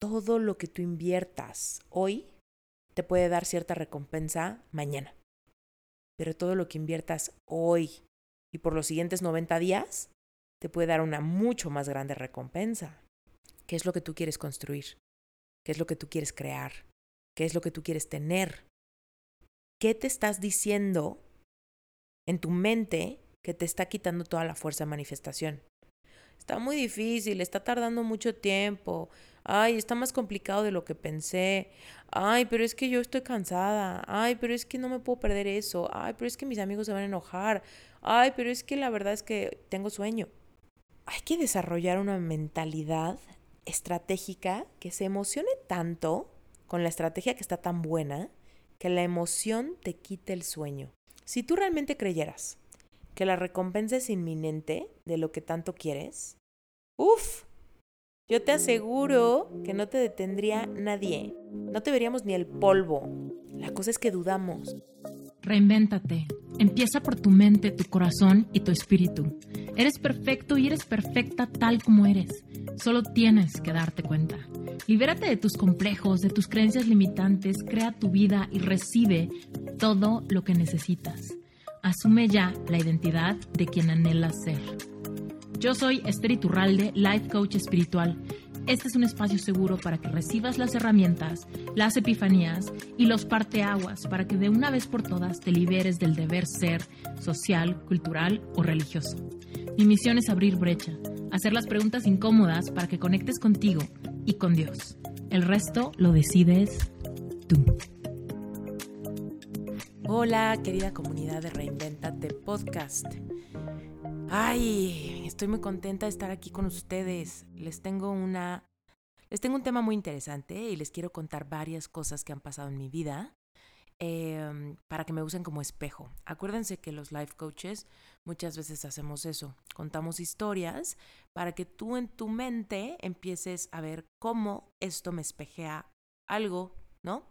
todo lo que tú inviertas hoy te puede dar cierta recompensa mañana. Pero todo lo que inviertas hoy y por los siguientes 90 días te puede dar una mucho más grande recompensa. ¿Qué es lo que tú quieres construir? ¿Qué es lo que tú quieres crear? ¿Qué es lo que tú quieres tener? ¿Qué te estás diciendo en tu mente que te está quitando toda la fuerza de manifestación? Está muy difícil, está tardando mucho tiempo. Ay, está más complicado de lo que pensé. Ay, pero es que yo estoy cansada. Ay, pero es que no me puedo perder eso. Ay, pero es que mis amigos se van a enojar. Ay, pero es que la verdad es que tengo sueño. Hay que desarrollar una mentalidad estratégica que se emocione tanto con la estrategia que está tan buena que la emoción te quite el sueño. Si tú realmente creyeras que la recompensa es inminente de lo que tanto quieres, uff, yo te aseguro que no te detendría nadie. No te veríamos ni el polvo. La cosa es que dudamos. Reinvéntate. Empieza por tu mente, tu corazón y tu espíritu. Eres perfecto y eres perfecta tal como eres. Solo tienes que darte cuenta. Libérate de tus complejos, de tus creencias limitantes, crea tu vida y recibe todo lo que necesitas. Asume ya la identidad de quien anhelas ser. Yo soy Esther Iturralde, Life Coach Espiritual este es un espacio seguro para que recibas las herramientas, las epifanías y los parteaguas para que de una vez por todas te liberes del deber ser social, cultural o religioso. Mi misión es abrir brecha, hacer las preguntas incómodas para que conectes contigo y con Dios. El resto lo decides tú. Hola, querida comunidad de Reinventate Podcast. Ay, estoy muy contenta de estar aquí con ustedes. Les tengo una les tengo un tema muy interesante y les quiero contar varias cosas que han pasado en mi vida em, para que me usen como espejo. Acuérdense que los life coaches muchas veces hacemos eso, contamos historias para que tú en tu mente empieces a ver cómo esto me espejea algo, ¿no?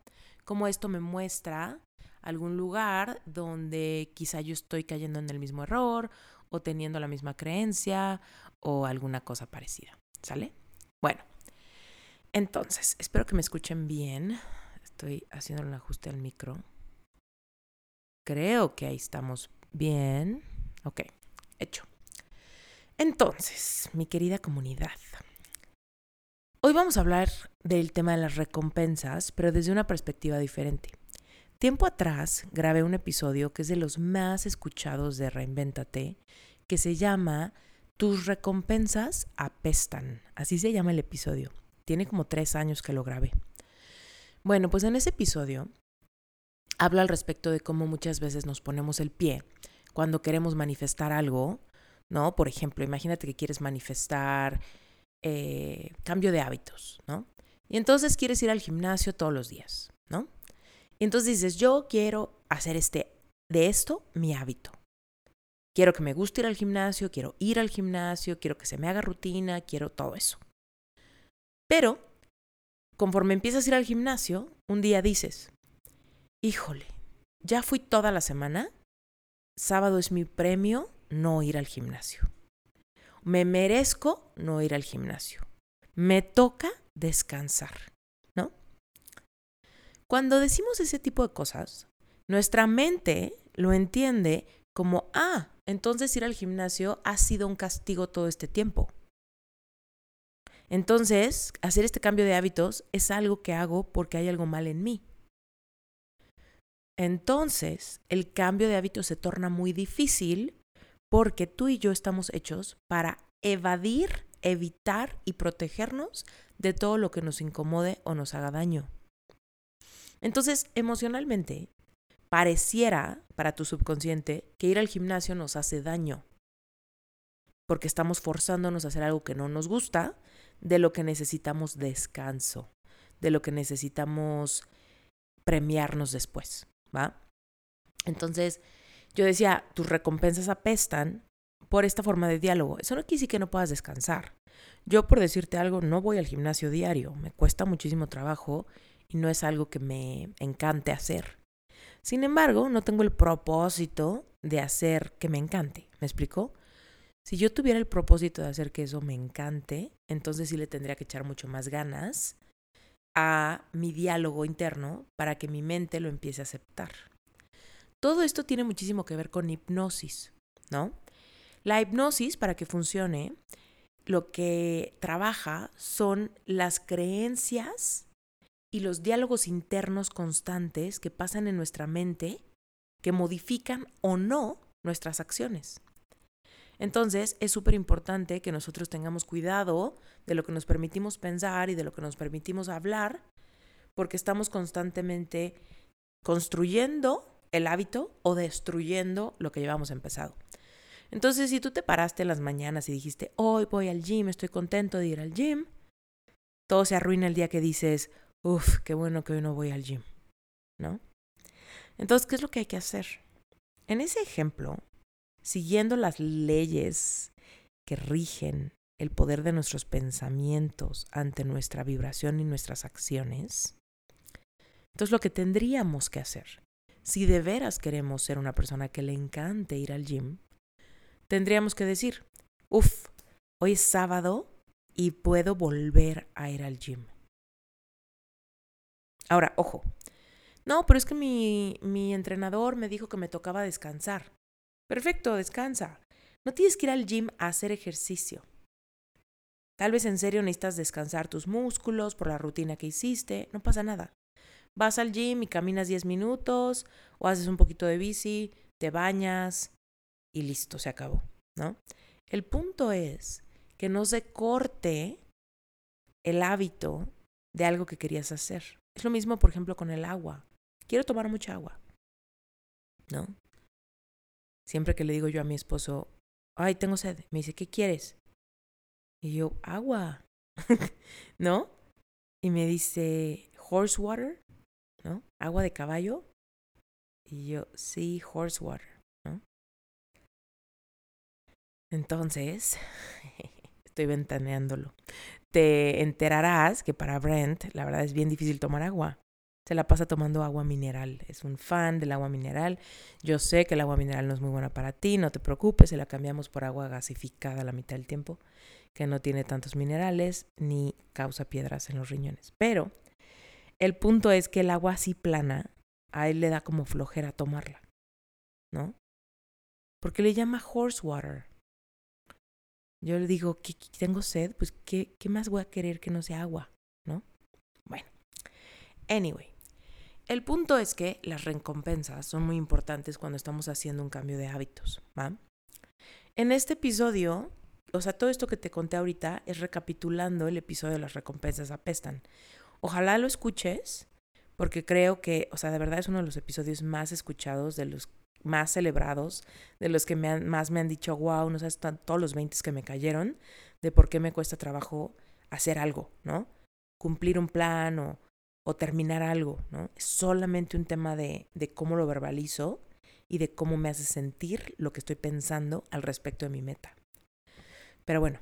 Cómo esto me muestra algún lugar donde quizá yo estoy cayendo en el mismo error o teniendo la misma creencia o alguna cosa parecida. ¿Sale? Bueno, entonces, espero que me escuchen bien. Estoy haciendo un ajuste al micro. Creo que ahí estamos bien. Ok, hecho. Entonces, mi querida comunidad, hoy vamos a hablar del tema de las recompensas, pero desde una perspectiva diferente. Tiempo atrás grabé un episodio que es de los más escuchados de Reinvéntate, que se llama Tus recompensas apestan. Así se llama el episodio. Tiene como tres años que lo grabé. Bueno, pues en ese episodio hablo al respecto de cómo muchas veces nos ponemos el pie cuando queremos manifestar algo, ¿no? Por ejemplo, imagínate que quieres manifestar eh, cambio de hábitos, ¿no? Y entonces quieres ir al gimnasio todos los días, ¿no? Y entonces dices, yo quiero hacer este, de esto mi hábito. Quiero que me guste ir al gimnasio, quiero ir al gimnasio, quiero que se me haga rutina, quiero todo eso. Pero, conforme empiezas a ir al gimnasio, un día dices, híjole, ya fui toda la semana, sábado es mi premio no ir al gimnasio. Me merezco no ir al gimnasio. Me toca descansar. Cuando decimos ese tipo de cosas, nuestra mente lo entiende como, ah, entonces ir al gimnasio ha sido un castigo todo este tiempo. Entonces, hacer este cambio de hábitos es algo que hago porque hay algo mal en mí. Entonces, el cambio de hábitos se torna muy difícil porque tú y yo estamos hechos para evadir, evitar y protegernos de todo lo que nos incomode o nos haga daño. Entonces, emocionalmente, pareciera para tu subconsciente que ir al gimnasio nos hace daño, porque estamos forzándonos a hacer algo que no nos gusta, de lo que necesitamos descanso, de lo que necesitamos premiarnos después, ¿va? Entonces, yo decía, tus recompensas apestan por esta forma de diálogo. Eso no quiere decir que no puedas descansar. Yo, por decirte algo, no voy al gimnasio diario, me cuesta muchísimo trabajo y no es algo que me encante hacer. Sin embargo, no tengo el propósito de hacer que me encante. ¿Me explico? Si yo tuviera el propósito de hacer que eso me encante, entonces sí le tendría que echar mucho más ganas a mi diálogo interno para que mi mente lo empiece a aceptar. Todo esto tiene muchísimo que ver con hipnosis, ¿no? La hipnosis, para que funcione, lo que trabaja son las creencias y los diálogos internos constantes que pasan en nuestra mente que modifican o no nuestras acciones. Entonces es súper importante que nosotros tengamos cuidado de lo que nos permitimos pensar y de lo que nos permitimos hablar, porque estamos constantemente construyendo el hábito o destruyendo lo que llevamos empezado. Entonces, si tú te paraste en las mañanas y dijiste, hoy voy al gym, estoy contento de ir al gym, todo se arruina el día que dices, uff, qué bueno que hoy no voy al gym, ¿no? Entonces, ¿qué es lo que hay que hacer? En ese ejemplo, siguiendo las leyes que rigen el poder de nuestros pensamientos ante nuestra vibración y nuestras acciones, entonces lo que tendríamos que hacer, si de veras queremos ser una persona que le encante ir al gym, tendríamos que decir, uff, hoy es sábado y puedo volver a ir al gym. Ahora, ojo, no, pero es que mi, mi entrenador me dijo que me tocaba descansar. Perfecto, descansa. No tienes que ir al gym a hacer ejercicio. Tal vez en serio necesitas descansar tus músculos por la rutina que hiciste, no pasa nada. Vas al gym y caminas 10 minutos o haces un poquito de bici, te bañas y listo, se acabó, ¿no? El punto es que no se corte el hábito de algo que querías hacer. Es lo mismo, por ejemplo, con el agua. Quiero tomar mucha agua, ¿no? Siempre que le digo yo a mi esposo, ay, tengo sed, me dice, ¿qué quieres? Y yo, agua, ¿no? Y me dice, horse water, ¿no? Agua de caballo. Y yo, sí, horse water, ¿no? Entonces, estoy ventaneándolo. Te enterarás que para Brent, la verdad es bien difícil tomar agua se la pasa tomando agua mineral. Es un fan del agua mineral. Yo sé que el agua mineral no es muy buena para ti, no te preocupes, se la cambiamos por agua gasificada la mitad del tiempo, que no tiene tantos minerales ni causa piedras en los riñones. Pero el punto es que el agua así plana, a él le da como flojera tomarla, ¿no? Porque le llama horse water. Yo le digo, que tengo sed, pues ¿qué, ¿qué más voy a querer que no sea agua, ¿no? Bueno, anyway, el punto es que las recompensas son muy importantes cuando estamos haciendo un cambio de hábitos, ¿va? En este episodio, o sea, todo esto que te conté ahorita es recapitulando el episodio de las recompensas apestan. Ojalá lo escuches, porque creo que, o sea, de verdad es uno de los episodios más escuchados, de los más celebrados, de los que más me han dicho, wow, no sabes todos los 20 que me cayeron, de por qué me cuesta trabajo hacer algo, ¿no? Cumplir un plan o o terminar algo, ¿no? Es solamente un tema de, de cómo lo verbalizo y de cómo me hace sentir lo que estoy pensando al respecto de mi meta. Pero bueno,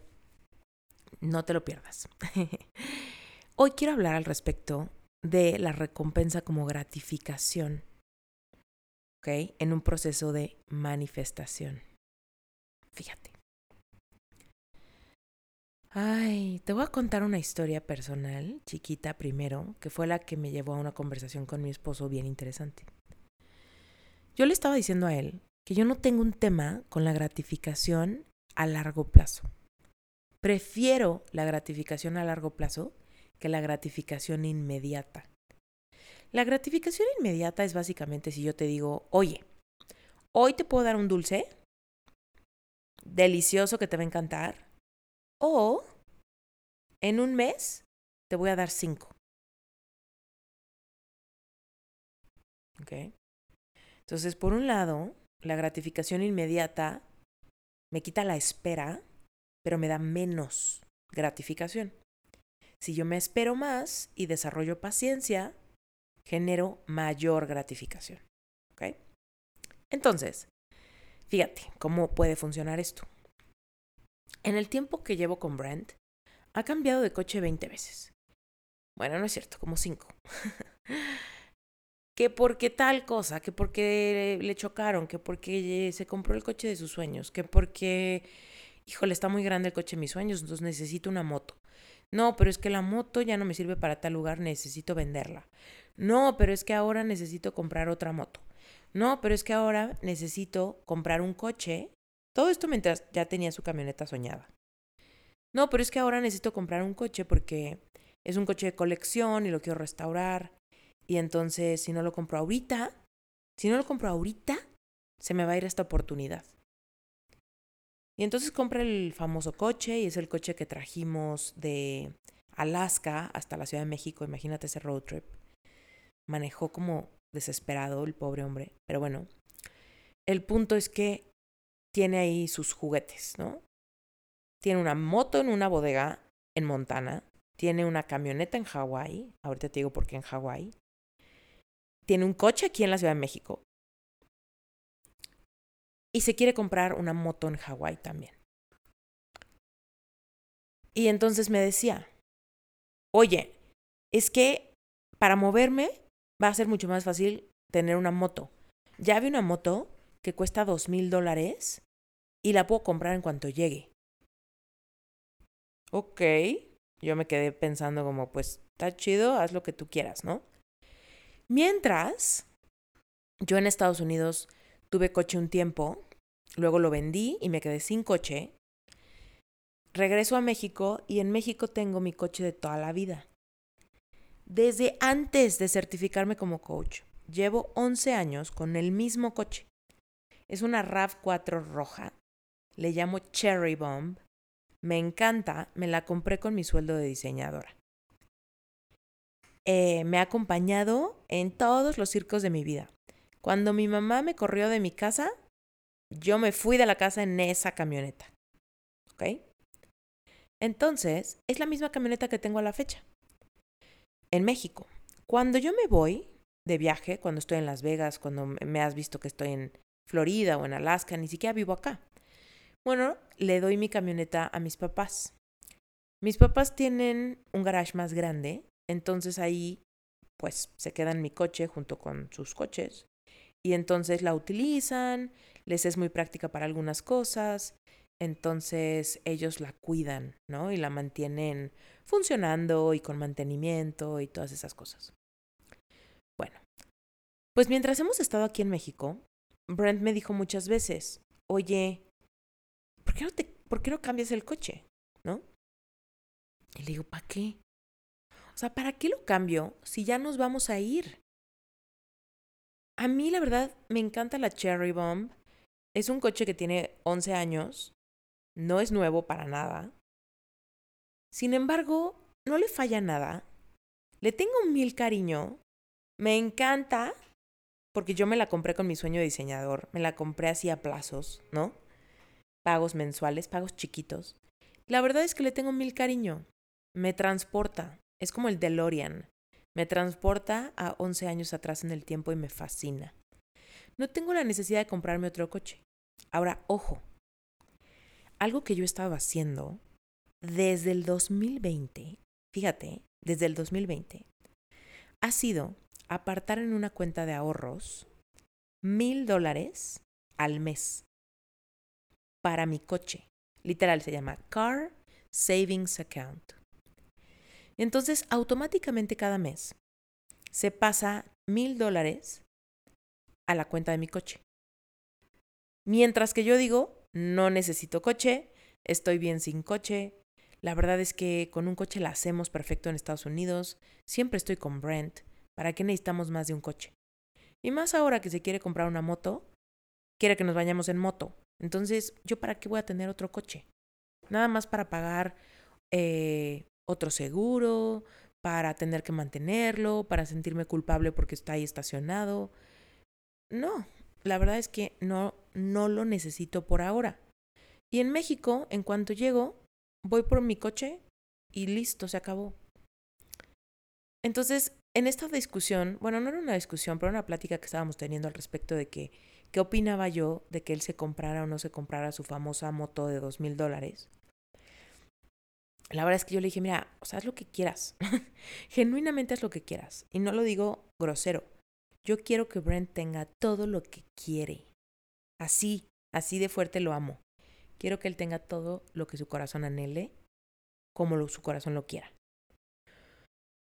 no te lo pierdas. Hoy quiero hablar al respecto de la recompensa como gratificación, En un proceso de manifestación. Fíjate. Ay, te voy a contar una historia personal, chiquita primero, que fue la que me llevó a una conversación con mi esposo bien interesante. Yo le estaba diciendo a él que yo no tengo un tema con la gratificación a largo plazo. Prefiero la gratificación a largo plazo que la gratificación inmediata. La gratificación inmediata es básicamente si yo te digo, oye, hoy te puedo dar un dulce delicioso que te va a encantar o en un mes te voy a dar cinco. ¿Ok? Entonces, por un lado, la gratificación inmediata me quita la espera, pero me da menos gratificación. Si yo me espero más y desarrollo paciencia, genero mayor gratificación. ¿Ok? Entonces, fíjate cómo puede funcionar esto. En el tiempo que llevo con Brent, ha cambiado de coche 20 veces. Bueno, no es cierto, como 5. que porque tal cosa, que porque le chocaron, que porque se compró el coche de sus sueños, que porque, híjole, está muy grande el coche de mis sueños, entonces necesito una moto. No, pero es que la moto ya no me sirve para tal lugar, necesito venderla. No, pero es que ahora necesito comprar otra moto. No, pero es que ahora necesito comprar un coche. Todo esto mientras ya tenía su camioneta soñada. No, pero es que ahora necesito comprar un coche porque es un coche de colección y lo quiero restaurar. Y entonces, si no lo compro ahorita, si no lo compro ahorita, se me va a ir esta oportunidad. Y entonces compré el famoso coche y es el coche que trajimos de Alaska hasta la Ciudad de México. Imagínate ese road trip. Manejó como desesperado el pobre hombre. Pero bueno, el punto es que tiene ahí sus juguetes, ¿no? Tiene una moto en una bodega en Montana. Tiene una camioneta en Hawái. Ahorita te digo por qué en Hawái. Tiene un coche aquí en la Ciudad de México y se quiere comprar una moto en Hawái también. Y entonces me decía, oye, es que para moverme va a ser mucho más fácil tener una moto. Ya vi una moto que cuesta dos mil dólares y la puedo comprar en cuanto llegue. Ok, yo me quedé pensando como, pues, está chido, haz lo que tú quieras, ¿no? Mientras, yo en Estados Unidos tuve coche un tiempo Luego lo vendí y me quedé sin coche. Regreso a México y en México tengo mi coche de toda la vida. Desde antes de certificarme como coach, llevo 11 años con el mismo coche. Es una RAV4 roja. Le llamo Cherry Bomb. Me encanta, me la compré con mi sueldo de diseñadora. Eh, me ha acompañado en todos los circos de mi vida. Cuando mi mamá me corrió de mi casa, yo me fui de la casa en esa camioneta. ¿Ok? Entonces, es la misma camioneta que tengo a la fecha. En México. Cuando yo me voy de viaje, cuando estoy en Las Vegas, cuando me has visto que estoy en Florida o en Alaska, ni siquiera vivo acá. Bueno, le doy mi camioneta a mis papás. Mis papás tienen un garage más grande, entonces ahí pues se queda en mi coche junto con sus coches y entonces la utilizan, les es muy práctica para algunas cosas, entonces ellos la cuidan, ¿no? Y la mantienen funcionando y con mantenimiento y todas esas cosas. Bueno, pues mientras hemos estado aquí en México, Brent me dijo muchas veces, oye, ¿por qué no, te, ¿por qué no cambias el coche? ¿No? Y le digo, ¿para qué? O sea, ¿para qué lo cambio si ya nos vamos a ir? A mí la verdad me encanta la Cherry Bomb. Es un coche que tiene 11 años. No es nuevo para nada. Sin embargo, no le falla nada. Le tengo mil cariño. Me encanta porque yo me la compré con mi sueño de diseñador. Me la compré así a plazos, ¿no? Pagos mensuales, pagos chiquitos. La verdad es que le tengo mil cariño. Me transporta. Es como el DeLorean. Me transporta a 11 años atrás en el tiempo y me fascina. No tengo la necesidad de comprarme otro coche. Ahora, ojo, algo que yo estaba haciendo desde el 2020, fíjate, desde el 2020, ha sido apartar en una cuenta de ahorros mil dólares al mes para mi coche. Literal se llama Car Savings Account. Entonces, automáticamente cada mes se pasa mil dólares a la cuenta de mi coche. Mientras que yo digo, no necesito coche, estoy bien sin coche. La verdad es que con un coche la hacemos perfecto en Estados Unidos. Siempre estoy con Brent. ¿Para qué necesitamos más de un coche? Y más ahora que se quiere comprar una moto, quiere que nos vayamos en moto. Entonces, ¿yo para qué voy a tener otro coche? Nada más para pagar eh, otro seguro, para tener que mantenerlo, para sentirme culpable porque está ahí estacionado. No, la verdad es que no, no lo necesito por ahora. Y en México, en cuanto llego, voy por mi coche y listo, se acabó. Entonces, en esta discusión, bueno, no era una discusión, pero una plática que estábamos teniendo al respecto de que, ¿qué opinaba yo de que él se comprara o no se comprara su famosa moto de dos mil dólares? La verdad es que yo le dije, mira, o sea, haz lo que quieras. Genuinamente haz lo que quieras. Y no lo digo grosero. Yo quiero que Brent tenga todo lo que quiere. Así, así de fuerte lo amo. Quiero que él tenga todo lo que su corazón anhele. como su corazón lo quiera.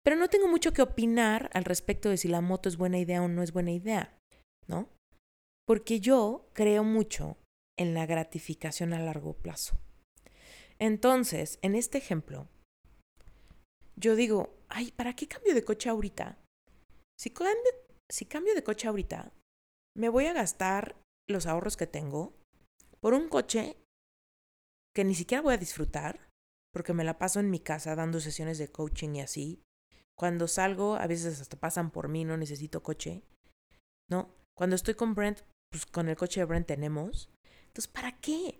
Pero no tengo mucho que opinar al respecto de si la moto es buena idea o no es buena idea, ¿no? Porque yo creo mucho en la gratificación a largo plazo. Entonces, en este ejemplo, yo digo, ay, ¿para qué cambio de coche ahorita? Si cambio, de coche ahorita, me voy a gastar los ahorros que tengo por un coche que ni siquiera voy a disfrutar, porque me la paso en mi casa dando sesiones de coaching y así. Cuando salgo, a veces hasta pasan por mí, no necesito coche. ¿No? Cuando estoy con Brent, pues con el coche de Brent tenemos. Entonces, ¿para qué?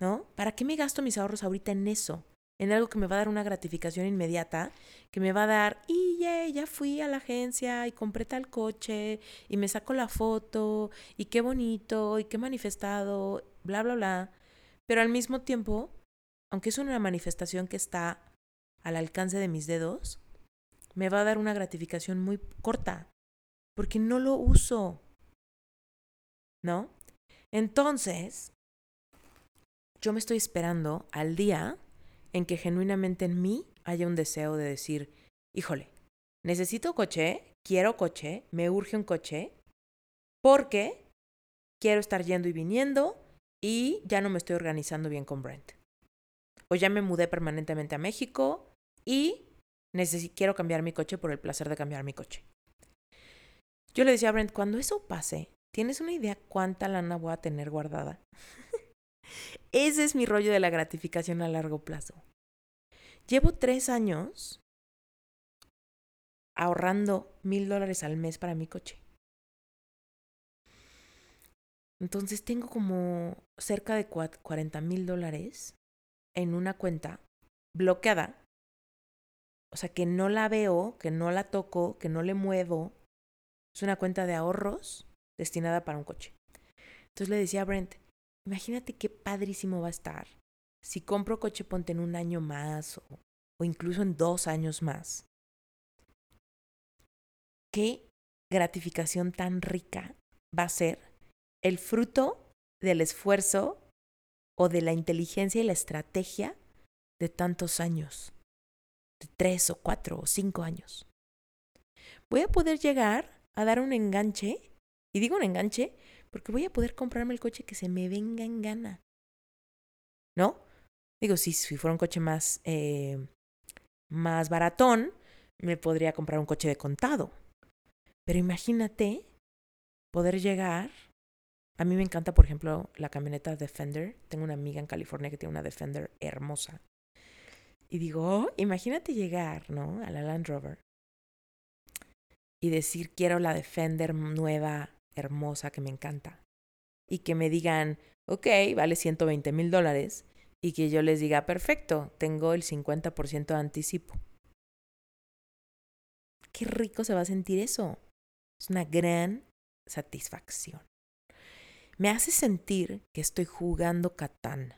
¿No? ¿Para qué me gasto mis ahorros ahorita en eso? En algo que me va a dar una gratificación inmediata, que me va a dar, y ya fui a la agencia y compré tal coche, y me saco la foto, y qué bonito, y qué manifestado, bla, bla, bla. Pero al mismo tiempo, aunque es una manifestación que está al alcance de mis dedos, me va a dar una gratificación muy corta, porque no lo uso. ¿No? Entonces, yo me estoy esperando al día en que genuinamente en mí haya un deseo de decir, híjole, necesito coche, quiero coche, me urge un coche, porque quiero estar yendo y viniendo y ya no me estoy organizando bien con Brent. O ya me mudé permanentemente a México y quiero cambiar mi coche por el placer de cambiar mi coche. Yo le decía a Brent, cuando eso pase, ¿tienes una idea cuánta lana voy a tener guardada? Ese es mi rollo de la gratificación a largo plazo. Llevo tres años ahorrando mil dólares al mes para mi coche. Entonces tengo como cerca de 40 mil dólares en una cuenta bloqueada. O sea, que no la veo, que no la toco, que no le muevo. Es una cuenta de ahorros destinada para un coche. Entonces le decía a Brent, Imagínate qué padrísimo va a estar si compro coche ponte en un año más o, o incluso en dos años más. Qué gratificación tan rica va a ser el fruto del esfuerzo o de la inteligencia y la estrategia de tantos años, de tres o cuatro o cinco años. Voy a poder llegar a dar un enganche, y digo un enganche porque voy a poder comprarme el coche que se me venga en gana. ¿No? Digo, si, si fuera un coche más, eh, más baratón, me podría comprar un coche de contado. Pero imagínate poder llegar. A mí me encanta, por ejemplo, la camioneta Defender. Tengo una amiga en California que tiene una Defender hermosa. Y digo, oh, imagínate llegar, ¿no? A la Land Rover. Y decir, quiero la Defender nueva hermosa que me encanta. Y que me digan, ok, vale 120 mil dólares. Y que yo les diga, perfecto, tengo el 50% de anticipo. Qué rico se va a sentir eso. Es una gran satisfacción. Me hace sentir que estoy jugando Catán.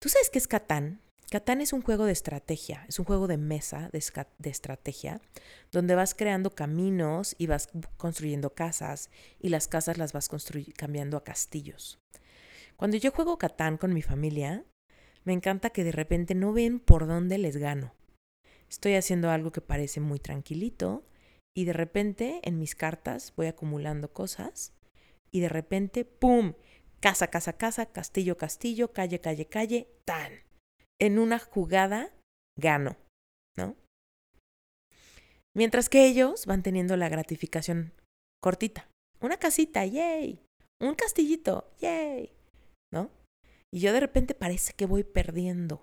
¿Tú sabes qué es Catán? Catán es un juego de estrategia, es un juego de mesa de, estrategia, donde vas creando caminos y vas construyendo casas y las casas las vas cambiando a castillos. Cuando yo juego Catán con mi familia, me encanta que de repente no ven por dónde les gano. Estoy haciendo algo que parece muy tranquilito y de repente en mis cartas voy acumulando cosas y de repente, ¡pum! Casa, casa, casa, castillo, castillo, calle, calle, calle, tan en una jugada gano, ¿no? Mientras que ellos van teniendo la gratificación cortita. Una casita, yay. Un castillito, yay. ¿No? Y yo de repente parece que voy perdiendo.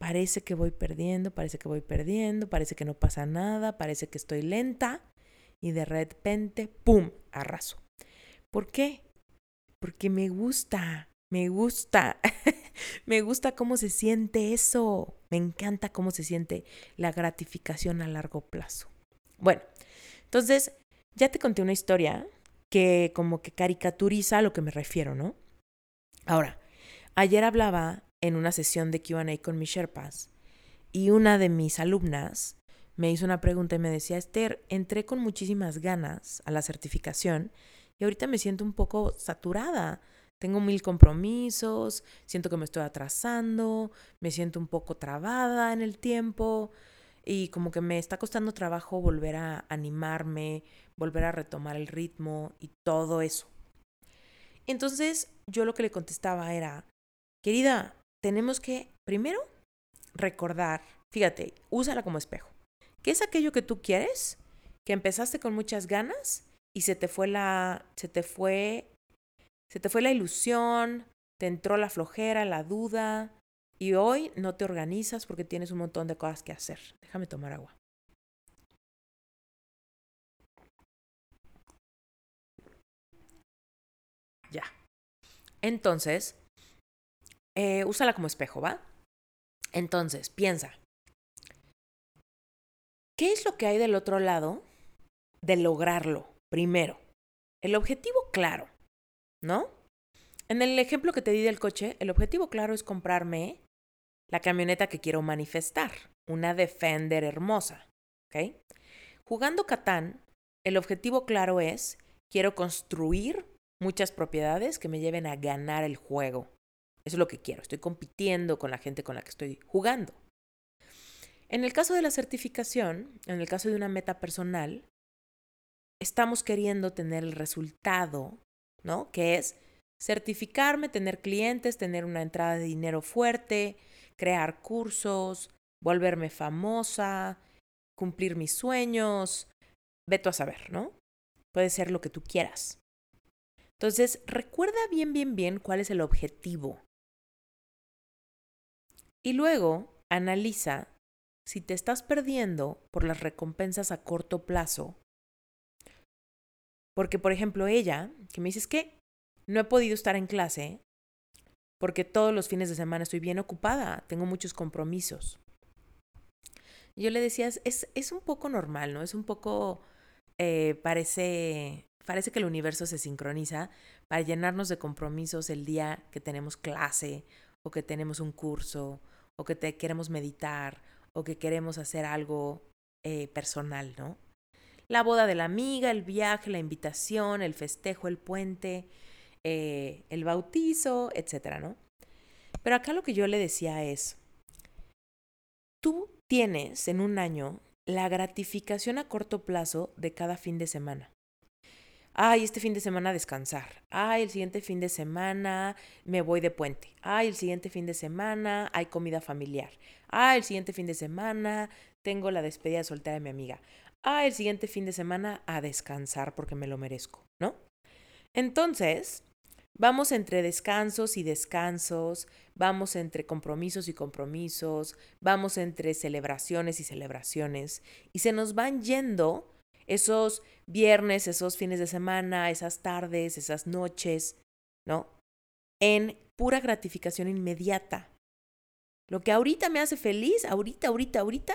Parece que voy perdiendo, parece que voy perdiendo, parece que no pasa nada, parece que estoy lenta y de repente, ¡pum!, arraso. ¿Por qué? Porque me gusta, me gusta. me gusta cómo se siente eso. Me encanta cómo se siente la gratificación a largo plazo. Bueno, entonces ya te conté una historia que como que caricaturiza a lo que me refiero, ¿no? Ahora, ayer hablaba en una sesión de QA con mis Sherpas y una de mis alumnas me hizo una pregunta y me decía, Esther, entré con muchísimas ganas a la certificación y ahorita me siento un poco saturada tengo mil compromisos, siento que me estoy atrasando, me siento un poco trabada en el tiempo y como que me está costando trabajo volver a animarme, volver a retomar el ritmo y todo eso. Entonces yo lo que le contestaba era, querida, tenemos que primero recordar, fíjate, úsala como espejo. ¿Qué es aquello que tú quieres? Que empezaste con muchas ganas y se te fue la se te fue se te fue la ilusión, te entró la flojera, la duda y hoy no te organizas porque tienes un montón de cosas que hacer. Déjame tomar agua. Ya. Entonces, eh, úsala como espejo, ¿va? Entonces, piensa. ¿Qué es lo que hay del otro lado de lograrlo? Primero, el objetivo claro. ¿No? En el ejemplo que te di del coche, el objetivo claro es comprarme la camioneta que quiero manifestar, una Defender hermosa, ¿ok? Jugando Catán, el objetivo claro es, quiero construir muchas propiedades que me lleven a ganar el juego. Eso es lo que quiero, estoy compitiendo con la gente con la que estoy jugando. En el caso de la certificación, en el caso de una meta personal, estamos queriendo tener el resultado ¿no? Que es certificarme, tener clientes, tener una entrada de dinero fuerte, crear cursos, volverme famosa, cumplir mis sueños, veto a saber, ¿no? Puede ser lo que tú quieras. Entonces, recuerda bien, bien, bien cuál es el objetivo. Y luego, analiza si te estás perdiendo por las recompensas a corto plazo porque, por ejemplo, ella, que me dice, es que no he podido estar en clase porque todos los fines de semana estoy bien ocupada, tengo muchos compromisos. yo le decía, es, es un poco normal, ¿no? Es un poco, eh, parece, parece que el universo se sincroniza para llenarnos de compromisos el día que tenemos clase o que tenemos un curso o que te, queremos meditar o que queremos hacer algo eh, personal, ¿no? La boda de la amiga, el viaje, la invitación, el festejo, el puente, eh, el bautizo, etcétera, ¿no? Pero acá lo que yo le decía es, tú tienes en un año la gratificación a corto plazo de cada fin de semana. Ay, este fin de semana descansar. Ay, el siguiente fin de semana me voy de puente. Ay, el siguiente fin de semana hay comida familiar. Ay, el siguiente fin de semana tengo la despedida soltera de mi amiga ah, el siguiente fin de semana a descansar porque me lo merezco, ¿no? Entonces, vamos entre descansos y descansos, vamos entre compromisos y compromisos, vamos entre celebraciones y celebraciones, y se nos van yendo esos viernes, esos fines de semana, esas tardes, esas noches, ¿no? En pura gratificación inmediata. Lo que ahorita me hace feliz, ahorita, ahorita, ahorita,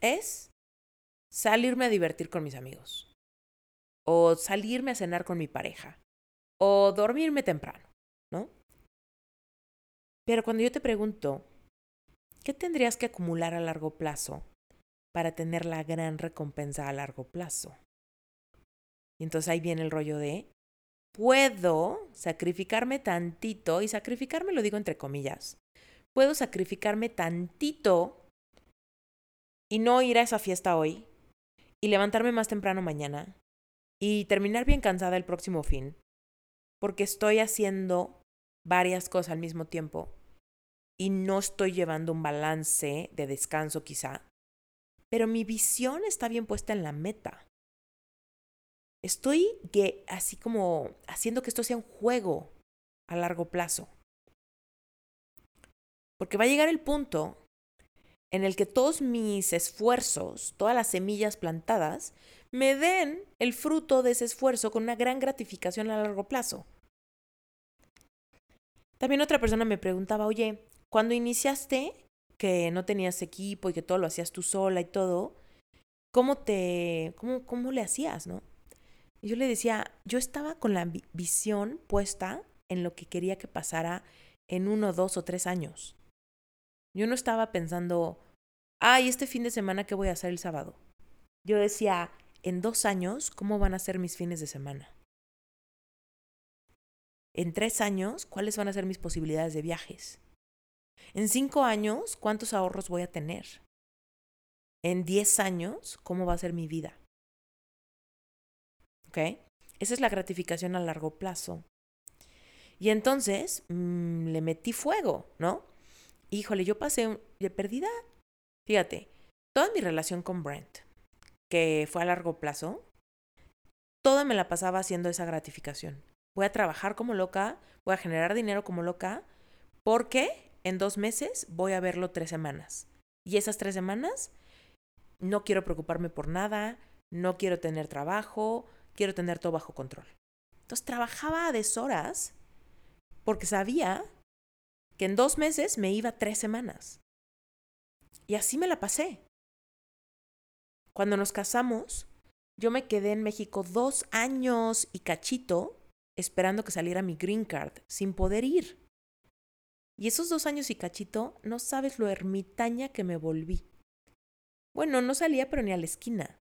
es salirme a divertir con mis amigos, o salirme a cenar con mi pareja, o dormirme temprano, ¿no? Pero cuando yo te pregunto, ¿qué tendrías que acumular a largo plazo para tener la gran recompensa a largo plazo? Y entonces ahí viene el rollo de, puedo sacrificarme tantito, y sacrificarme lo digo entre comillas, puedo sacrificarme tantito y no ir a esa fiesta hoy, y levantarme más temprano mañana y terminar bien cansada el próximo fin, porque estoy haciendo varias cosas al mismo tiempo y no estoy llevando un balance de descanso quizá, pero mi visión está bien puesta en la meta. Estoy así como haciendo que esto sea un juego a largo plazo. Porque va a llegar el punto en el que todos mis esfuerzos, todas las semillas plantadas, me den el fruto de ese esfuerzo con una gran gratificación a largo plazo. También otra persona me preguntaba, oye, cuando iniciaste, que no tenías equipo y que todo lo hacías tú sola y todo, ¿cómo te, cómo, cómo le hacías, no? Y yo le decía, yo estaba con la visión puesta en lo que quería que pasara en uno, dos o tres años. Yo no estaba pensando, ay, este fin de semana, ¿qué voy a hacer el sábado? Yo decía, en dos años, ¿cómo van a ser mis fines de semana? En tres años, ¿cuáles van a ser mis posibilidades de viajes? En cinco años, ¿cuántos ahorros voy a tener? En diez años, ¿cómo va a ser mi vida? ¿Ok? Esa es la gratificación a largo plazo. Y entonces mmm, le metí fuego, ¿no? Híjole, yo pasé de perdida. Fíjate, toda mi relación con Brent, que fue a largo plazo, toda me la pasaba haciendo esa gratificación. Voy a trabajar como loca, voy a generar dinero como loca, porque en dos meses voy a verlo tres semanas. Y esas tres semanas no quiero preocuparme por nada, no quiero tener trabajo, quiero tener todo bajo control. Entonces trabajaba a deshoras porque sabía que en dos meses me iba tres semanas. Y así me la pasé. Cuando nos casamos, yo me quedé en México dos años y cachito esperando que saliera mi green card, sin poder ir. Y esos dos años y cachito, no sabes lo ermitaña que me volví. Bueno, no salía pero ni a la esquina.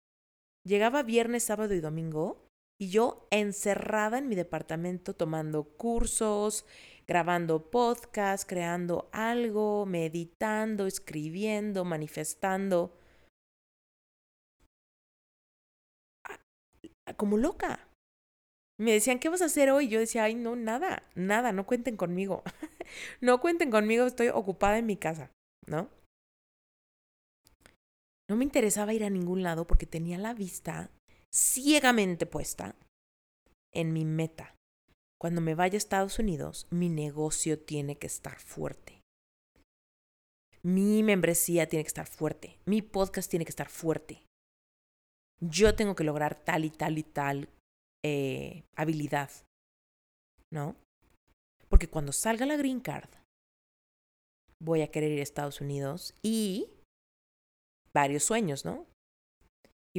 Llegaba viernes, sábado y domingo y yo encerrada en mi departamento tomando cursos, grabando podcast, creando algo, meditando, escribiendo, manifestando. Como loca. Me decían, ¿qué vas a hacer hoy? Yo decía, ay, no, nada, nada, no cuenten conmigo. no cuenten conmigo, estoy ocupada en mi casa, ¿no? No me interesaba ir a ningún lado porque tenía la vista ciegamente puesta en mi meta. Cuando me vaya a Estados Unidos, mi negocio tiene que estar fuerte. Mi membresía tiene que estar fuerte. Mi podcast tiene que estar fuerte. Yo tengo que lograr tal y tal y tal eh, habilidad. ¿No? Porque cuando salga la green card, voy a querer ir a Estados Unidos y varios sueños, ¿no?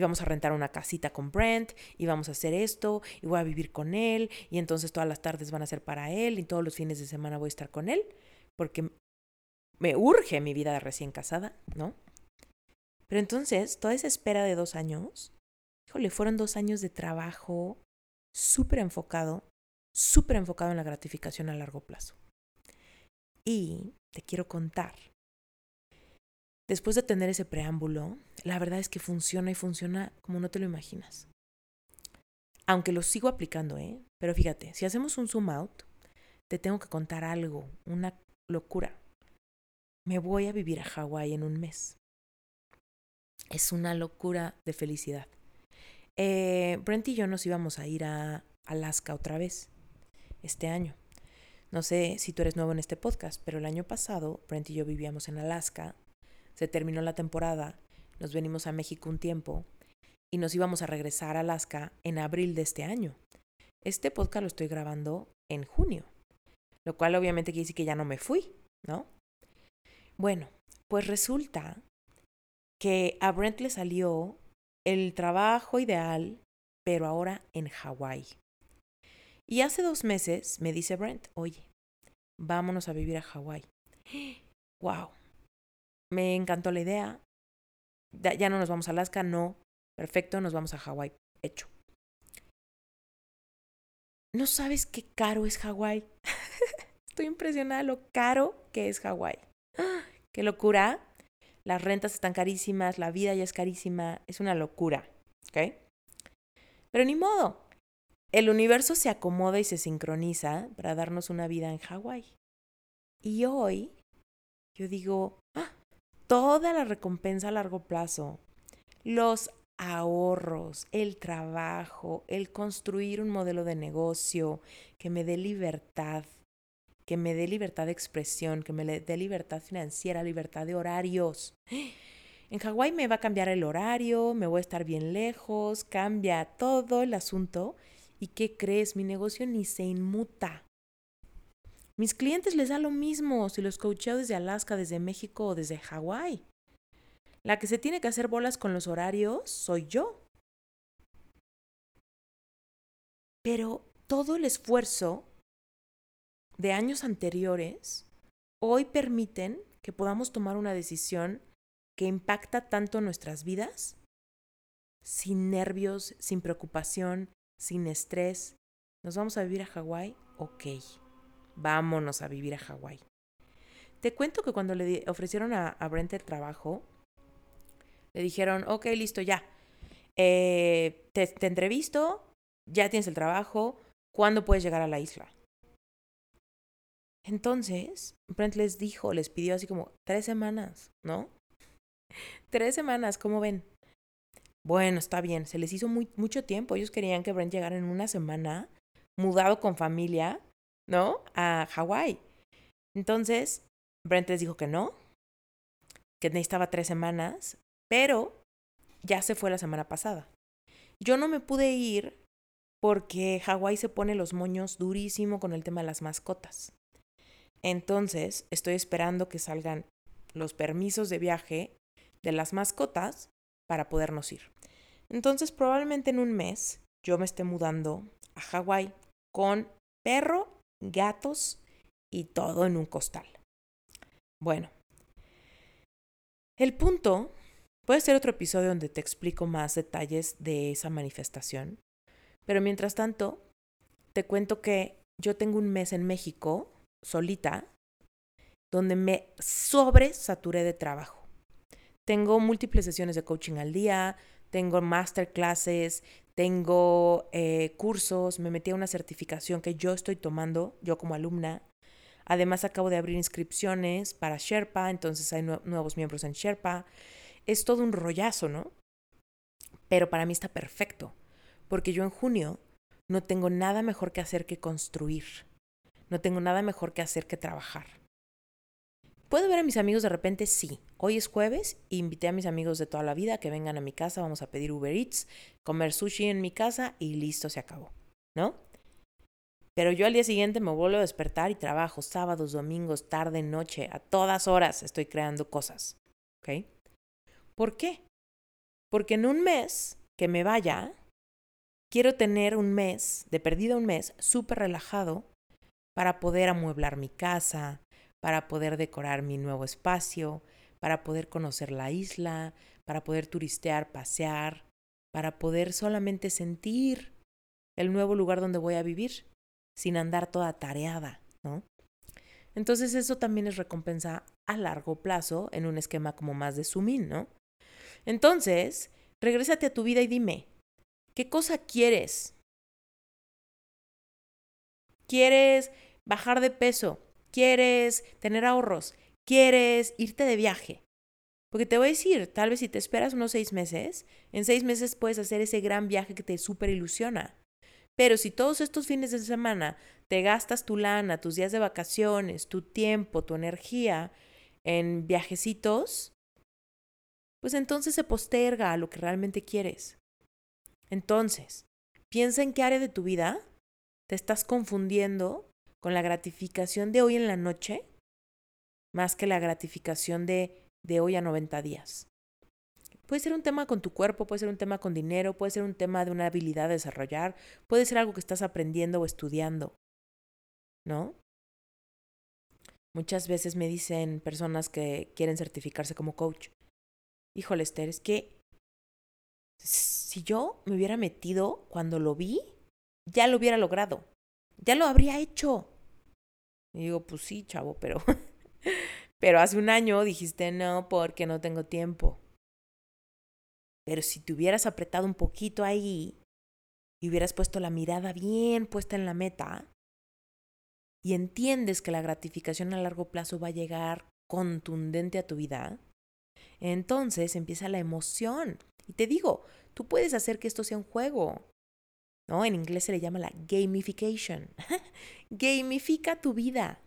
Vamos a rentar una casita con Brent y vamos a hacer esto y voy a vivir con él y entonces todas las tardes van a ser para él y todos los fines de semana voy a estar con él porque me urge mi vida de recién casada, ¿no? Pero entonces, toda esa espera de dos años, híjole, fueron dos años de trabajo súper enfocado, súper enfocado en la gratificación a largo plazo. Y te quiero contar Después de tener ese preámbulo, la verdad es que funciona y funciona como no te lo imaginas. Aunque lo sigo aplicando, ¿eh? Pero fíjate, si hacemos un zoom out, te tengo que contar algo, una locura. Me voy a vivir a Hawái en un mes. Es una locura de felicidad. Eh, Brent y yo nos íbamos a ir a Alaska otra vez este año. No sé si tú eres nuevo en este podcast, pero el año pasado Brent y yo vivíamos en Alaska se terminó la temporada, nos venimos a México un tiempo y nos íbamos a regresar a Alaska en abril de este año. Este podcast lo estoy grabando en junio, lo cual obviamente quiere decir que ya no me fui, ¿no? Bueno, pues resulta que a Brent le salió el trabajo ideal, pero ahora en Hawái. Y hace dos meses me dice Brent, oye, vámonos a vivir a Hawái. ¡Wow! Me encantó la idea. Ya no nos vamos a Alaska, no. Perfecto, nos vamos a Hawái. Hecho. No sabes qué caro es Hawái. Estoy impresionada lo caro que es Hawái. Qué locura. Las rentas están carísimas, la vida ya es carísima. Es una locura. ¿Ok? Pero ni modo. El universo se acomoda y se sincroniza para darnos una vida en Hawái. Y hoy yo digo, ¡ah! Toda la recompensa a largo plazo, los ahorros, el trabajo, el construir un modelo de negocio que me dé libertad, que me dé libertad de expresión, que me dé libertad financiera, libertad de horarios. En Hawái me va a cambiar el horario, me voy a estar bien lejos, cambia todo el asunto. ¿Y qué crees? Mi negocio ni se inmuta. Mis clientes les da lo mismo si los coacheo desde Alaska, desde México o desde Hawái. La que se tiene que hacer bolas con los horarios soy yo. Pero todo el esfuerzo de años anteriores hoy permiten que podamos tomar una decisión que impacta tanto nuestras vidas, sin nervios, sin preocupación, sin estrés. Nos vamos a vivir a Hawái ok, vámonos a vivir a Hawái. Te cuento que cuando le ofrecieron a, Brent el trabajo, le dijeron, ok, listo, ya. Eh, te, te entrevisto, ya tienes el trabajo, ¿cuándo puedes llegar a la isla? Entonces, Brent les dijo, les pidió así como tres semanas, ¿no? Tres semanas, ¿cómo ven? Bueno, está bien, se les hizo muy, mucho tiempo. Ellos querían que Brent llegara en una semana, mudado con familia, ¿no? A Hawái. Entonces, Brent les dijo que no, que necesitaba tres semanas, pero ya se fue la semana pasada. Yo no me pude ir porque Hawái se pone los moños durísimo con el tema de las mascotas. Entonces, estoy esperando que salgan los permisos de viaje de las mascotas para podernos ir. Entonces, probablemente en un mes yo me esté mudando a Hawái con perro, gatos y todo en un costal. Bueno, el punto puede ser otro episodio donde te explico más detalles de esa manifestación, pero mientras tanto, te cuento que yo tengo un mes en México solita, donde me sobresaturé de trabajo. Tengo múltiples sesiones de coaching al día, tengo masterclasses, tengo eh, cursos, me metí a una certificación que yo estoy tomando, yo como alumna. Además acabo de abrir inscripciones para Sherpa, entonces hay nuevos miembros en Sherpa. Es todo un rollazo, ¿no? Pero para mí está perfecto, porque yo en junio no tengo nada mejor que hacer que construir. No tengo nada mejor que hacer que trabajar. ¿Puedo ver a mis amigos de repente? Sí. Hoy es jueves invité a mis amigos de toda la vida que vengan a mi casa, vamos a pedir Uber Eats, comer sushi en mi casa y listo, se acabó. ¿No? Pero yo al día siguiente me vuelvo a despertar y trabajo sábados, domingos, tarde, noche, a todas horas estoy creando cosas. ¿Ok? ¿Por qué? Porque en un mes que me vaya, quiero tener un mes, de perdida un mes, súper relajado para poder amueblar mi casa, para poder decorar mi nuevo espacio, para poder conocer la isla, para poder turistear, pasear, para poder solamente sentir el nuevo lugar donde voy a vivir, sin andar toda tareada, ¿no? Entonces eso también es recompensa a largo plazo en un esquema como más de zoom ¿no? Entonces, regrésate a tu vida y dime, ¿qué cosa quieres? ¿Quieres bajar de peso, quieres tener ahorros, quieres irte de viaje. Porque te voy a decir, tal vez si te esperas unos seis meses, en seis meses puedes hacer ese gran viaje que te súper ilusiona. Pero si todos estos fines de semana te gastas tu lana, tus días de vacaciones, tu tiempo, tu energía en viajecitos, pues entonces se posterga a lo que realmente quieres. Entonces, piensa en qué área de tu vida te estás confundiendo con la gratificación de hoy en la noche más que la gratificación de, de hoy a 90 días. Puede ser un tema con tu cuerpo, puede ser un tema con dinero, puede ser un tema de una habilidad desarrollar, puede ser algo que estás aprendiendo o estudiando, ¿no? Muchas veces me dicen personas que quieren certificarse como coach, híjole Esther, es que si yo me hubiera metido cuando lo vi, ya lo hubiera logrado ya lo habría hecho. Y digo, pues sí, chavo, pero, pero hace un año dijiste no porque no tengo tiempo. Pero si te hubieras apretado un poquito ahí y hubieras puesto la mirada bien puesta en la meta y entiendes que la gratificación a largo plazo va a llegar contundente a tu vida, entonces empieza la emoción. Y te digo, tú puedes hacer que esto sea un juego. ¿No? En inglés se le llama la gamification. Gamifica tu vida,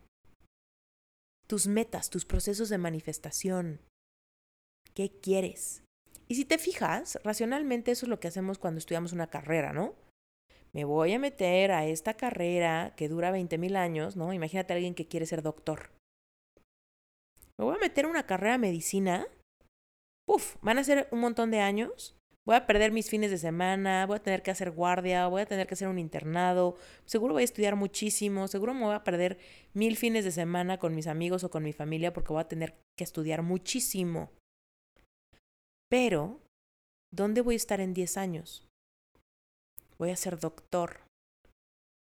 tus metas, tus procesos de manifestación. ¿Qué quieres? Y si te fijas, racionalmente eso es lo que hacemos cuando estudiamos una carrera, ¿no? Me voy a meter a esta carrera que dura 20 mil años, ¿no? Imagínate a alguien que quiere ser doctor. Me voy a meter a una carrera de medicina. Uf, van a ser un montón de años Voy a perder mis fines de semana, voy a tener que hacer guardia, voy a tener que hacer un internado, seguro voy a estudiar muchísimo, seguro me voy a perder mil fines de semana con mis amigos o con mi familia porque voy a tener que estudiar muchísimo. Pero, ¿dónde voy a estar en 10 años? Voy a ser doctor.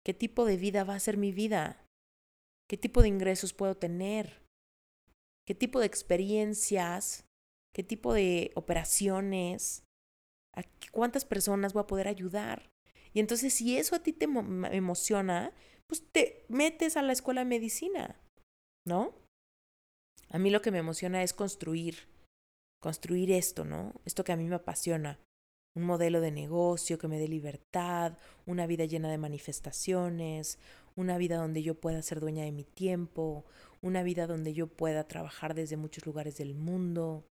¿Qué tipo de vida va a ser mi vida? ¿Qué tipo de ingresos puedo tener? ¿Qué tipo de experiencias? ¿Qué tipo de operaciones? ¿A cuántas personas voy a poder ayudar? Y entonces si eso a ti te emociona, pues te metes a la escuela de medicina, ¿no? A mí lo que me emociona es construir, construir esto, ¿no? Esto que a mí me apasiona. Un modelo de negocio que me dé libertad, una vida llena de manifestaciones, una vida donde yo pueda ser dueña de mi tiempo, una vida donde yo pueda trabajar desde muchos lugares del mundo.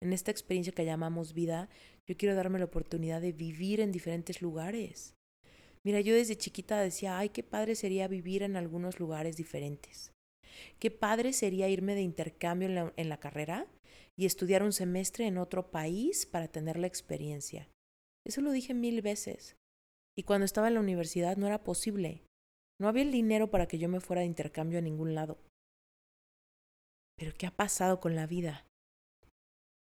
En esta experiencia que llamamos vida, yo quiero darme la oportunidad de vivir en diferentes lugares. Mira, yo desde chiquita decía, ay, qué padre sería vivir en algunos lugares diferentes. Qué padre sería irme de intercambio en la, en la carrera y estudiar un semestre en otro país para tener la experiencia. Eso lo dije mil veces. Y cuando estaba en la universidad no era posible. No había el dinero para que yo me fuera de intercambio a ningún lado. Pero ¿qué ha pasado con la vida?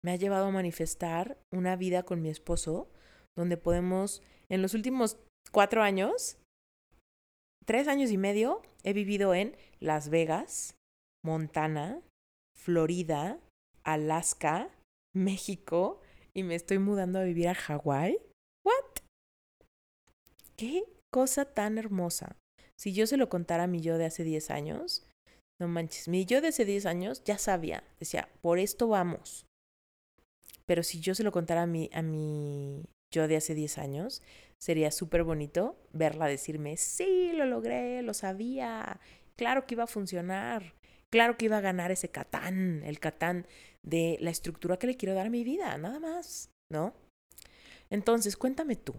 Me ha llevado a manifestar una vida con mi esposo donde podemos, en los últimos cuatro años, tres años y medio, he vivido en Las Vegas, Montana, Florida, Alaska, México y me estoy mudando a vivir a Hawái. ¿What? ¿Qué cosa tan hermosa? Si yo se lo contara a mi yo de hace 10 años, no manches, mi yo de hace 10 años ya sabía, decía, por esto vamos. Pero si yo se lo contara a mi, a mi yo de hace 10 años, sería súper bonito verla decirme, sí, lo logré, lo sabía, claro que iba a funcionar, claro que iba a ganar ese catán, el catán de la estructura que le quiero dar a mi vida, nada más, ¿no? Entonces, cuéntame tú,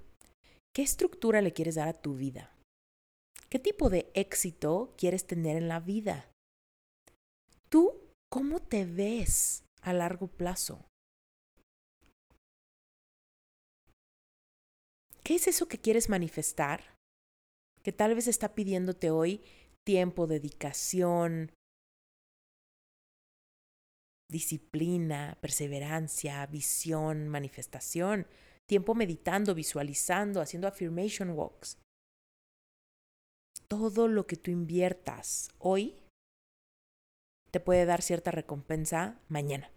¿qué estructura le quieres dar a tu vida? ¿Qué tipo de éxito quieres tener en la vida? ¿Tú cómo te ves a largo plazo? ¿Qué es eso que quieres manifestar? Que tal vez está pidiéndote hoy tiempo, dedicación, disciplina, perseverancia, visión, manifestación, tiempo meditando, visualizando, haciendo affirmation walks todo lo que tú inviertas hoy te puede dar cierta recompensa mañana.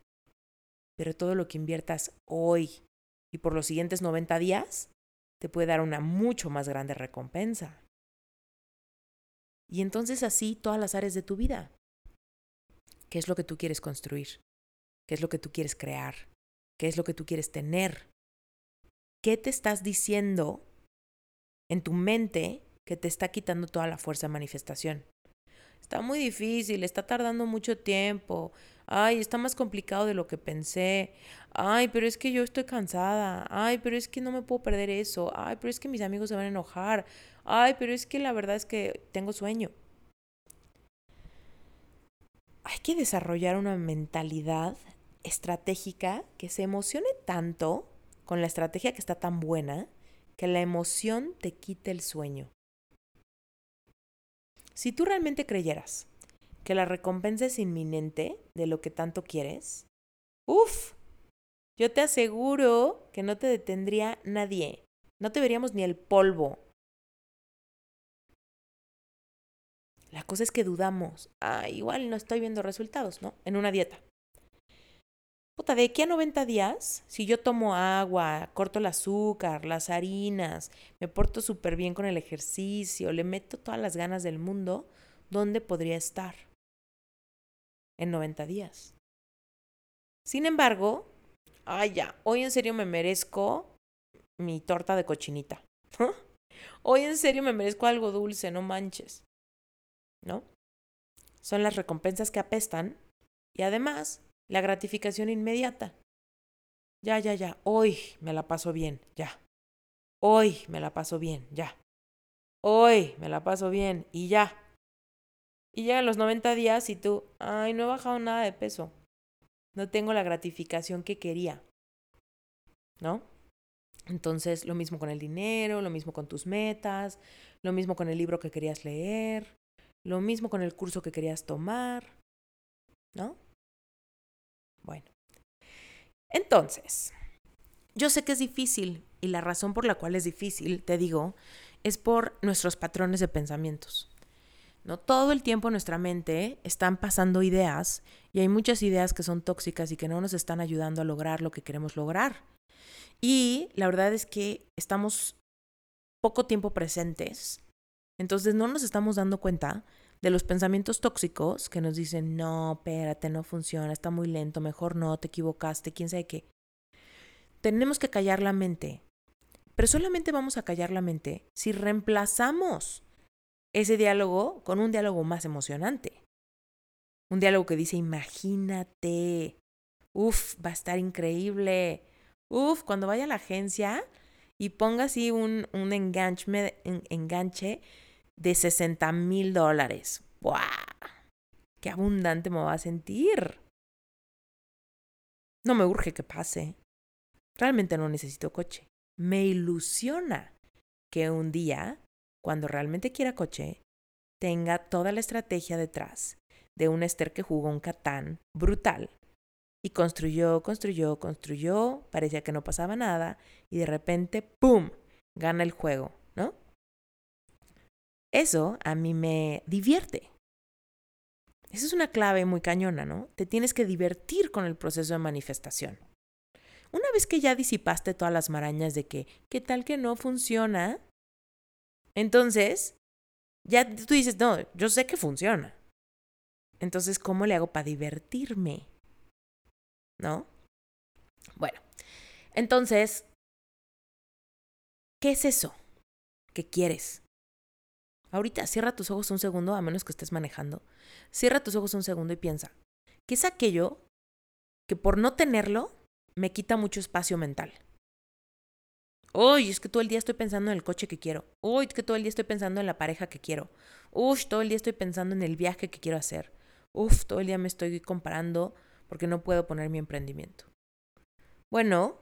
Pero todo lo que inviertas hoy y por los siguientes 90 días te puede dar una mucho más grande recompensa. Y entonces así todas las áreas de tu vida. ¿Qué es lo que tú quieres construir? ¿Qué es lo que tú quieres crear? ¿Qué es lo que tú quieres tener? ¿Qué te estás diciendo en tu mente que te está quitando toda la fuerza de manifestación. Está muy difícil, está tardando mucho tiempo. Ay, está más complicado de lo que pensé. Ay, pero es que yo estoy cansada. Ay, pero es que no me puedo perder eso. Ay, pero es que mis amigos se van a enojar. Ay, pero es que la verdad es que tengo sueño. Hay que desarrollar una mentalidad estratégica que se emocione tanto con la estrategia que está tan buena que la emoción te quite el sueño. Si tú realmente creyeras que la recompensa es inminente de lo que tanto quieres, uff, yo te aseguro que no te detendría nadie. No te veríamos ni el polvo. La cosa es que dudamos. Ah, igual no estoy viendo resultados, ¿no? En una dieta. Puta, de aquí a 90 días, si yo tomo agua, corto el azúcar, las harinas, me porto súper bien con el ejercicio, le meto todas las ganas del mundo, ¿dónde podría estar? En 90 días. Sin embargo, ay ya, hoy en serio me merezco mi torta de cochinita. hoy en serio me merezco algo dulce, no manches. ¿No? Son las recompensas que apestan y además la gratificación inmediata. Ya, ya, ya, hoy me la paso bien, ya. Hoy me la paso bien, ya. Hoy me la paso bien y ya. Y llegan los 90 días y tú, ay, no he bajado nada de peso. No tengo la gratificación que quería. ¿No? Entonces, lo mismo con el dinero, lo mismo con tus metas, lo mismo con el libro que querías leer, lo mismo con el curso que querías tomar, ¿no? Bueno. Entonces, yo sé que es difícil y la razón por la cual es difícil, te digo, es por nuestros patrones de pensamientos. Todo el tiempo en nuestra mente están pasando ideas y hay muchas ideas que son tóxicas y que no nos están ayudando a lograr lo que queremos lograr. Y la verdad es que estamos poco tiempo presentes, entonces no nos estamos dando cuenta de los pensamientos tóxicos que nos dicen, no, espérate, no funciona, está muy lento, mejor no, te equivocaste, quién sabe qué. Tenemos que callar la mente, pero solamente vamos a callar la mente si reemplazamos ese diálogo con un diálogo más emocionante. Un diálogo que dice, imagínate, uf, va a estar increíble. Uf, cuando vaya a la agencia y ponga así un, un enganche, enganche de 60 mil dólares. ¡Buah! ¡Qué abundante me va a sentir! No me urge que pase. Realmente no necesito coche. Me ilusiona que un día cuando realmente quiera coche, tenga toda la estrategia detrás de un Esther que jugó un Catán brutal y construyó, construyó, construyó, parecía que no pasaba nada y de repente, ¡pum!, gana el juego, ¿no? Eso a mí me divierte. Esa es una clave muy cañona, ¿no? Te tienes que divertir con el proceso de manifestación. Una vez que ya disipaste todas las marañas de que, ¿qué tal que no funciona? Entonces, ya tú dices, no, yo sé que funciona. Entonces, ¿cómo le hago para divertirme? ¿No? Bueno, entonces, ¿qué es eso? ¿Qué quieres? Ahorita, cierra tus ojos un segundo, a menos que estés manejando. Cierra tus ojos un segundo y piensa, ¿qué es aquello que por no tenerlo me quita mucho espacio mental? Uy, es que todo el día estoy pensando en el coche que quiero. Uy, es que todo el día estoy pensando en la pareja que quiero. Uy, todo el día estoy pensando en el viaje que quiero hacer. Uf, todo el día me estoy comparando porque no puedo poner mi emprendimiento. Bueno,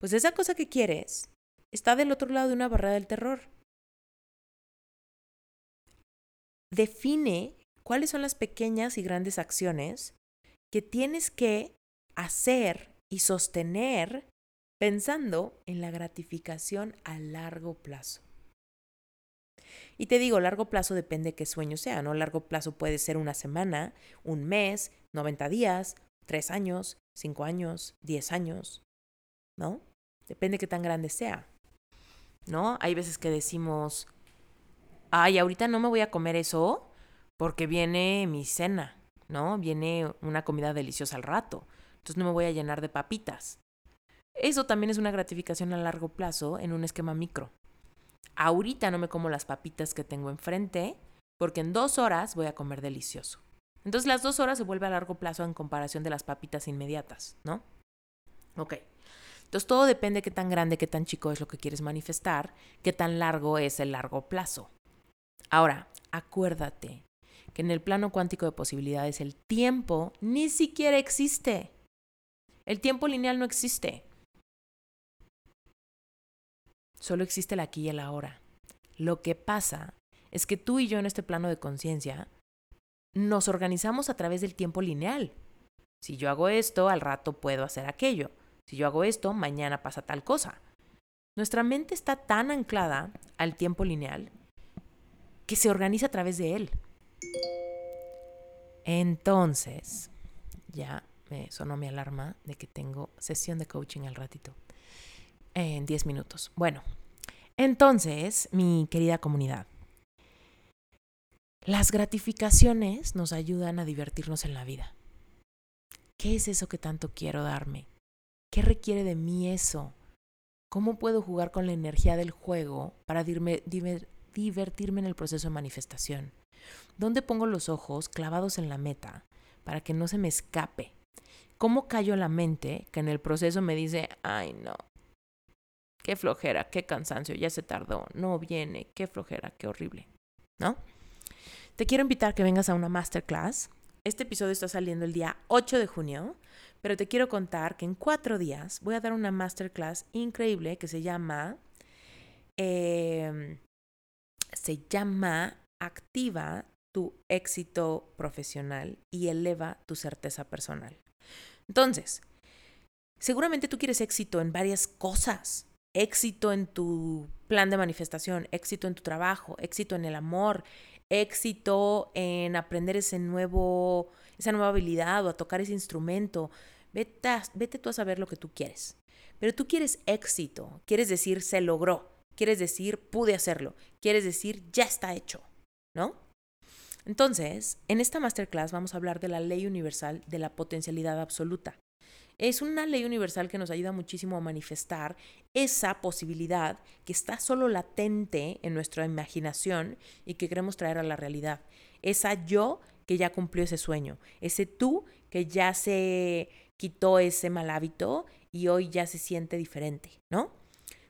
pues esa cosa que quieres está del otro lado de una barrera del terror. Define cuáles son las pequeñas y grandes acciones que tienes que hacer y sostener pensando en la gratificación a largo plazo. Y te digo, largo plazo depende de qué sueño sea, ¿no? Largo plazo puede ser una semana, un mes, 90 días, 3 años, 5 años, 10 años, ¿no? Depende de qué tan grande sea, ¿no? Hay veces que decimos, ay, ahorita no me voy a comer eso porque viene mi cena, ¿no? Viene una comida deliciosa al rato, entonces no me voy a llenar de papitas. Eso también es una gratificación a largo plazo en un esquema micro. Ahorita no me como las papitas que tengo enfrente porque en dos horas voy a comer delicioso. Entonces las dos horas se vuelve a largo plazo en comparación de las papitas inmediatas, ¿no? Ok. Entonces todo depende de qué tan grande, qué tan chico es lo que quieres manifestar, qué tan largo es el largo plazo. Ahora, acuérdate que en el plano cuántico de posibilidades el tiempo ni siquiera existe. El tiempo lineal no existe. Solo existe el aquí y el ahora. Lo que pasa es que tú y yo en este plano de conciencia nos organizamos a través del tiempo lineal. Si yo hago esto, al rato puedo hacer aquello. Si yo hago esto, mañana pasa tal cosa. Nuestra mente está tan anclada al tiempo lineal que se organiza a través de él. Entonces, ya me sonó mi alarma de que tengo sesión de coaching al ratito en 10 minutos. Bueno, entonces, mi querida comunidad, las gratificaciones nos ayudan a divertirnos en la vida. ¿Qué es eso que tanto quiero darme? ¿Qué requiere de mí eso? ¿Cómo puedo jugar con la energía del juego para divertirme en el proceso de manifestación? ¿Dónde pongo los ojos clavados en la meta para que no se me escape? ¿Cómo callo la mente que en el proceso me dice, ay no, qué flojera, qué cansancio, ya se tardó, no viene, qué flojera, qué horrible, ¿no? Te quiero invitar que vengas a una masterclass. Este episodio está saliendo el día 8 de junio, pero te quiero contar que en cuatro días voy a dar una masterclass increíble que se llama, em, se llama Activa tu éxito profesional y eleva tu certeza personal. Entonces, seguramente tú quieres éxito en varias cosas, éxito en tu plan de manifestación, éxito en tu trabajo, éxito en el amor, éxito en aprender ese nuevo, esa nueva habilidad o a tocar ese instrumento. Vete, vete tú a saber lo que tú quieres. Pero tú quieres éxito, quieres decir se logró, quieres decir pude hacerlo, quieres decir ya está hecho, ¿no? Entonces, en esta masterclass vamos a hablar de la ley universal de la potencialidad absoluta. Es una ley universal que nos ayuda muchísimo a manifestar esa posibilidad que está solo latente en nuestra imaginación y que queremos traer a la realidad. Esa yo que ya cumplió ese sueño, ese tú que ya se quitó ese mal hábito y hoy ya se siente diferente, ¿no?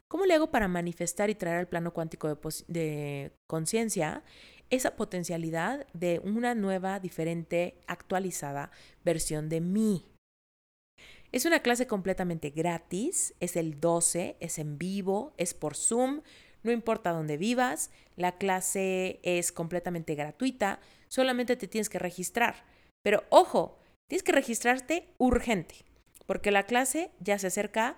¿Cómo le hago para manifestar y traer al plano cuántico de, de conciencia esa potencialidad de una nueva, diferente, actualizada versión de mí? Es una clase completamente gratis, es el 12, es en vivo, es por Zoom, no importa dónde vivas, la clase es completamente gratuita, solamente te tienes que registrar. Pero ojo, tienes que registrarte urgente, porque la clase ya se acerca.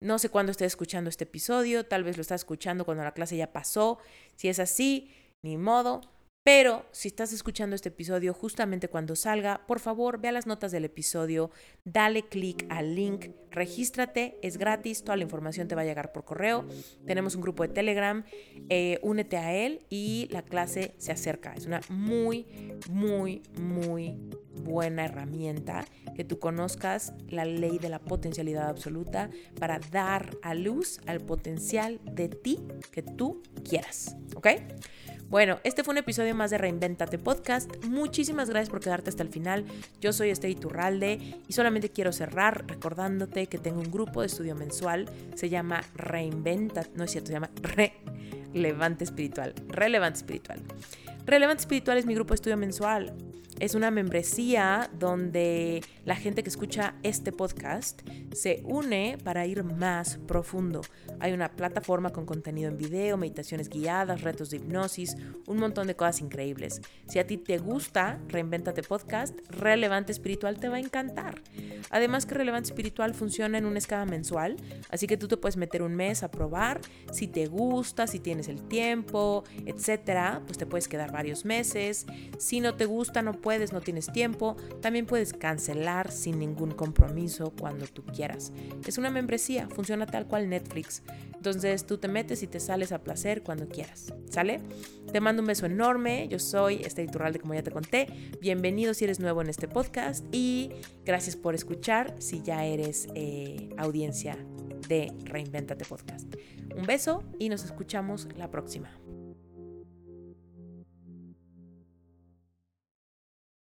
No sé cuándo estés escuchando este episodio, tal vez lo estás escuchando cuando la clase ya pasó. Si es así, ni modo, pero si estás escuchando este episodio justamente cuando salga, por favor ve a las notas del episodio, dale clic al link, regístrate, es gratis, toda la información te va a llegar por correo. Tenemos un grupo de Telegram, eh, únete a él y la clase se acerca. Es una muy, muy, muy buena herramienta que tú conozcas la ley de la potencialidad absoluta para dar a luz al potencial de ti que tú quieras. ¿Ok? Bueno, este fue un episodio más de Reinventate Podcast. Muchísimas gracias por quedarte hasta el final. Yo soy Esther Iturralde y solamente quiero cerrar recordándote que tengo un grupo de estudio mensual. Se llama Reinventa, no es cierto, se llama Relevante Espiritual. Relevante Espiritual. Relevante Espiritual es mi grupo de estudio mensual. Es una membresía donde la gente que escucha este podcast se une para ir más profundo. Hay una plataforma con contenido en video, meditaciones guiadas, retos de hipnosis, un montón de cosas increíbles. Si a ti te gusta Reinventate Podcast, Relevante Espiritual te va a encantar. Además que Relevante Espiritual funciona en una escala mensual, así que tú te puedes meter un mes a probar. Si te gusta, si tienes el tiempo, etcétera, pues te puedes quedar varios meses. Si no te gusta, no no tienes tiempo, también puedes cancelar sin ningún compromiso cuando tú quieras. Es una membresía, funciona tal cual Netflix. Entonces tú te metes y te sales a placer cuando quieras. ¿Sale? Te mando un beso enorme. Yo soy Esther Iturralde, como ya te conté. Bienvenido si eres nuevo en este podcast y gracias por escuchar si ya eres eh, audiencia de Reinventate Podcast. Un beso y nos escuchamos la próxima.